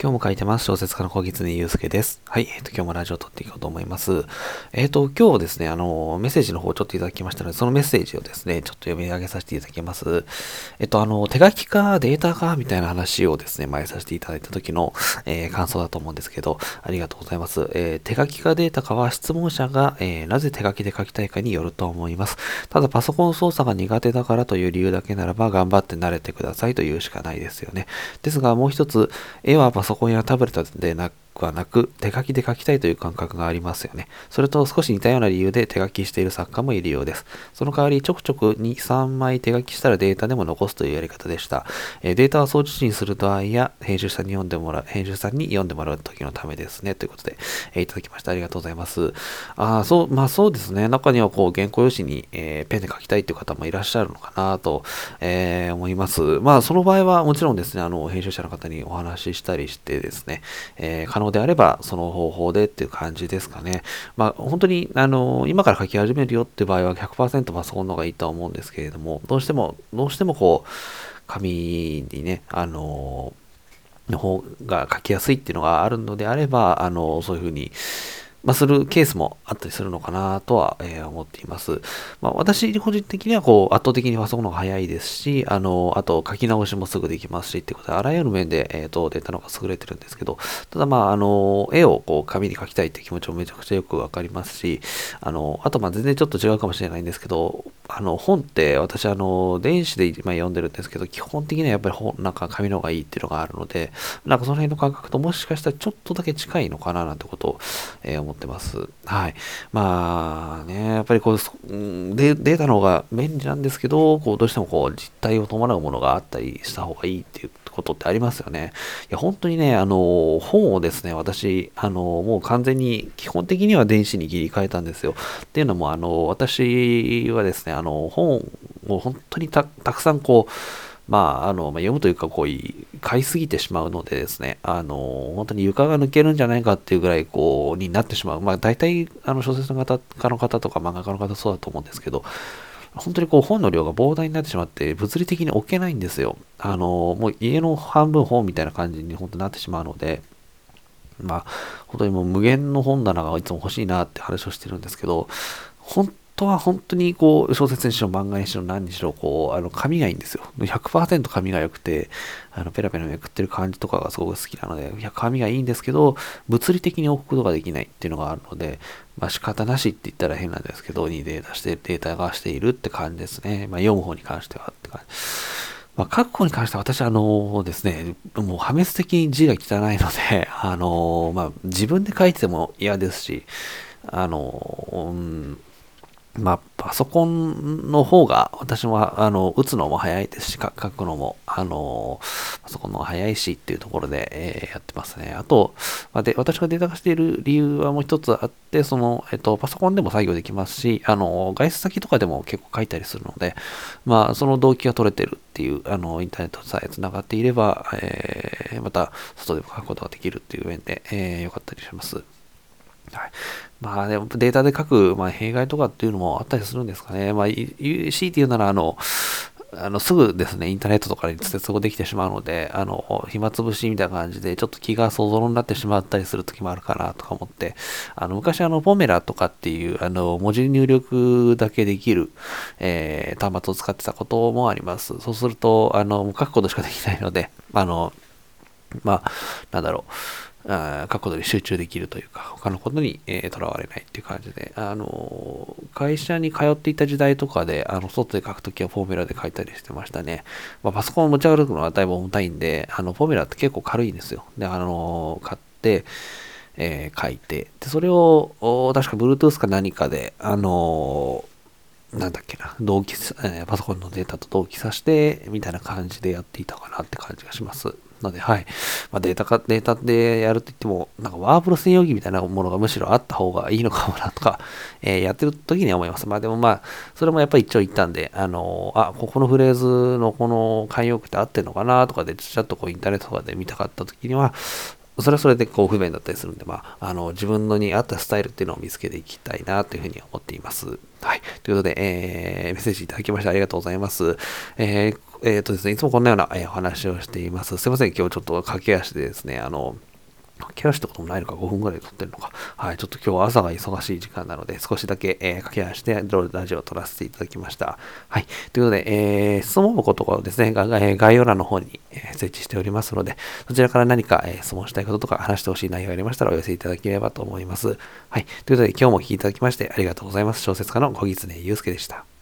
今日も書いてます。小説家の小狐祐介です。はい。えっ、ー、と、今日もラジオを撮っていこうと思います。えっ、ー、と、今日ですね、あの、メッセージの方をちょっといただきましたので、そのメッセージをですね、ちょっと読み上げさせていただきます。えっ、と、あの、手書きかデータかみたいな話をですね、前させていただいた時の、え感想だと思うんですけど、ありがとうございます。え手書きかデータかは質問者が、えなぜ手書きで書きたいかによると思います。ただ、パソコン操作が苦手だからという理由だけならば、頑張って慣れてくださいというしかないですよね。ですが、もう一つ、絵はパソソコンやタブレットでなく、はなく、手書きで書きたいという感覚がありますよね。それと少し似たような理由で手書きしている作家もいるようです。その代わり、ちょくちょく2、3枚手書きしたらデータでも残すというやり方でした。えデータは送受信する場合や、編集者に読んでもらう、編集さんに読んでもらう時のためですね。ということで、えいただきました。ありがとうございます。あそう、まあそうですね。中にはこう、原稿用紙に、えー、ペンで書きたいという方もいらっしゃるのかなと、えー、思います。まあその場合はもちろんですね、あの、編集者の方にお話ししたりしてですね、えー、可能であれば、その方法でっていう感じですかね。まあ、本当に、あの、今から書き始めるよっていう場合は100%パソコンの方がいいとは思うんですけれども、どうしても、どうしてもこう、紙にね、あの、の方が書きやすいっていうのがあるのであれば、あの、そういうふうに、まあ、するケースもあったりするのかなとは、えー、思っています。まあ、私個人的にはこう圧倒的にパソコンの方が早いですし、あの、あと書き直しもすぐできますしってことで、あらゆる面で、えー、とデータの方が優れてるんですけど、ただまあ、あの、絵をこう紙に描きたいって気持ちもめちゃくちゃよくわかりますし、あの、あとまあ全然ちょっと違うかもしれないんですけど、あの、本って私あの、電子で今読んでるんですけど、基本的にはやっぱり本、なんか紙の方がいいっていうのがあるので、なんかその辺の感覚ともしかしたらちょっとだけ近いのかななんてことを、えー、思ってます。はい。まあね、やっぱりこうデ、データの方が便利なんですけど、こう、どうしてもこう、実態を伴うものがあったりした方がいいっていうことってありますよね。いや、本当にね、あの、本をですね、私、あの、もう完全に、基本的には電子に切り替えたんですよ。っていうのも、あの、私はですね、あの、本を本当にたくさんこう、まあ、あの、まあ、読むというか、こう、買いすぎてしまうのでですね、あの、本当に床が抜けるんじゃないかっていうぐらい、こう、になってしまう。まあ、大体、あの、小説の方、家の方とか漫画家の方そうだと思うんですけど、本当にこう本の量が膨大になってしまって物理的に置けないんですよ。あの、もう家の半分本みたいな感じに本当になってしまうので、まあ、本当にもう無限の本棚がいつも欲しいなって話をしてるんですけど、本当は本当にこう、小説にしろ漫画にしろ何にしろ、こう、あの、紙がいいんですよ。100%紙が良くて、あの、ペラペラめくってる感じとかがすごく好きなので、いや、紙がいいんですけど、物理的に置くことができないっていうのがあるので、まあ仕方なしって言ったら変なんですけど、にデータして、データがしているって感じですね。まあ読む方に関してはって感じ。まあ、書く方に関しては私は、あのですね、もう破滅的に字が汚いので、あのまあ、自分で書いてても嫌ですし、あのうん、まあ、パソコンの方が、私も、あの、打つのも早いですし、書くのも、あの、パソコンの方が早いしっていうところで、えー、やってますね。あと、まあ、で、私がデータ化している理由はもう一つあって、その、えっと、パソコンでも作業できますし、あの、外出先とかでも結構書いたりするので、まあ、その動機が取れてるっていう、あの、インターネットさえ繋がっていれば、えー、また、外でも書くことができるっていう面で、えー、よかったりします。はい。まあでもデータで書く、まあ、弊害とかっていうのもあったりするんですかね。まあ、強いて言うなら、あの、あの、すぐですね、インターネットとかに接続できてしまうので、あの、暇つぶしみたいな感じで、ちょっと気が想像になってしまったりする時もあるかなとか思って、あの、昔あの、ポメラとかっていう、あの、文字入力だけできる、えー、端末を使ってたこともあります。そうすると、あの、書くことしかできないので、あの、まあ、なんだろう。あ書くことに集中できるというか、他のことにとら、えー、われないっていう感じで、あの、会社に通っていた時代とかで、あの、外で書くときはフォーミュラで書いたりしてましたね。まあ、パソコンを持ち歩くのはだいぶ重たいんで、あの、フォーミュラって結構軽いんですよ。で、あの、買って、えー、書いて、で、それを、確か Bluetooth か何かで、あのなんだっけな、同期、えー、パソコンのデータと同期させて、みたいな感じでやっていたかなって感じがします。ので、はい。まあ、データか、データでやると言っても、なんかワープロ専用機みたいなものがむしろあった方がいいのかもなとか、えー、やってる時には思います。まあでもまあ、それもやっぱり一応言ったんで、あのー、あ、ここのフレーズのこの慣用句って合ってるのかなとかで、ちょっとこうインターネットとかで見たかった時には、それはそれでこう不便だったりするんで、まあ、あの、自分のに合ったスタイルっていうのを見つけていきたいなというふうに思っています。はい。ということで、えー、メッセージいただきましてありがとうございます。えー、え、ー、とですね、いつもこんなような、えお話をしています。すいません、今日ちょっと駆け足でですね、あの、駆け足ってこともないのか、5分ぐらいで撮ってるのか。はい、ちょっと今日は朝が忙しい時間なので、少しだけ、えー、駆け足でラジオを撮らせていただきました。はい、ということで、えー、質問箱とかをですね、概要欄の方に、え設置しておりますので、そちらから何か、え質問したいこととか話してほしい内容がありましたらお寄せいただければと思います。はい、ということで今日も聞いていただきましてありがとうございます。小説家の小狐祐介でした。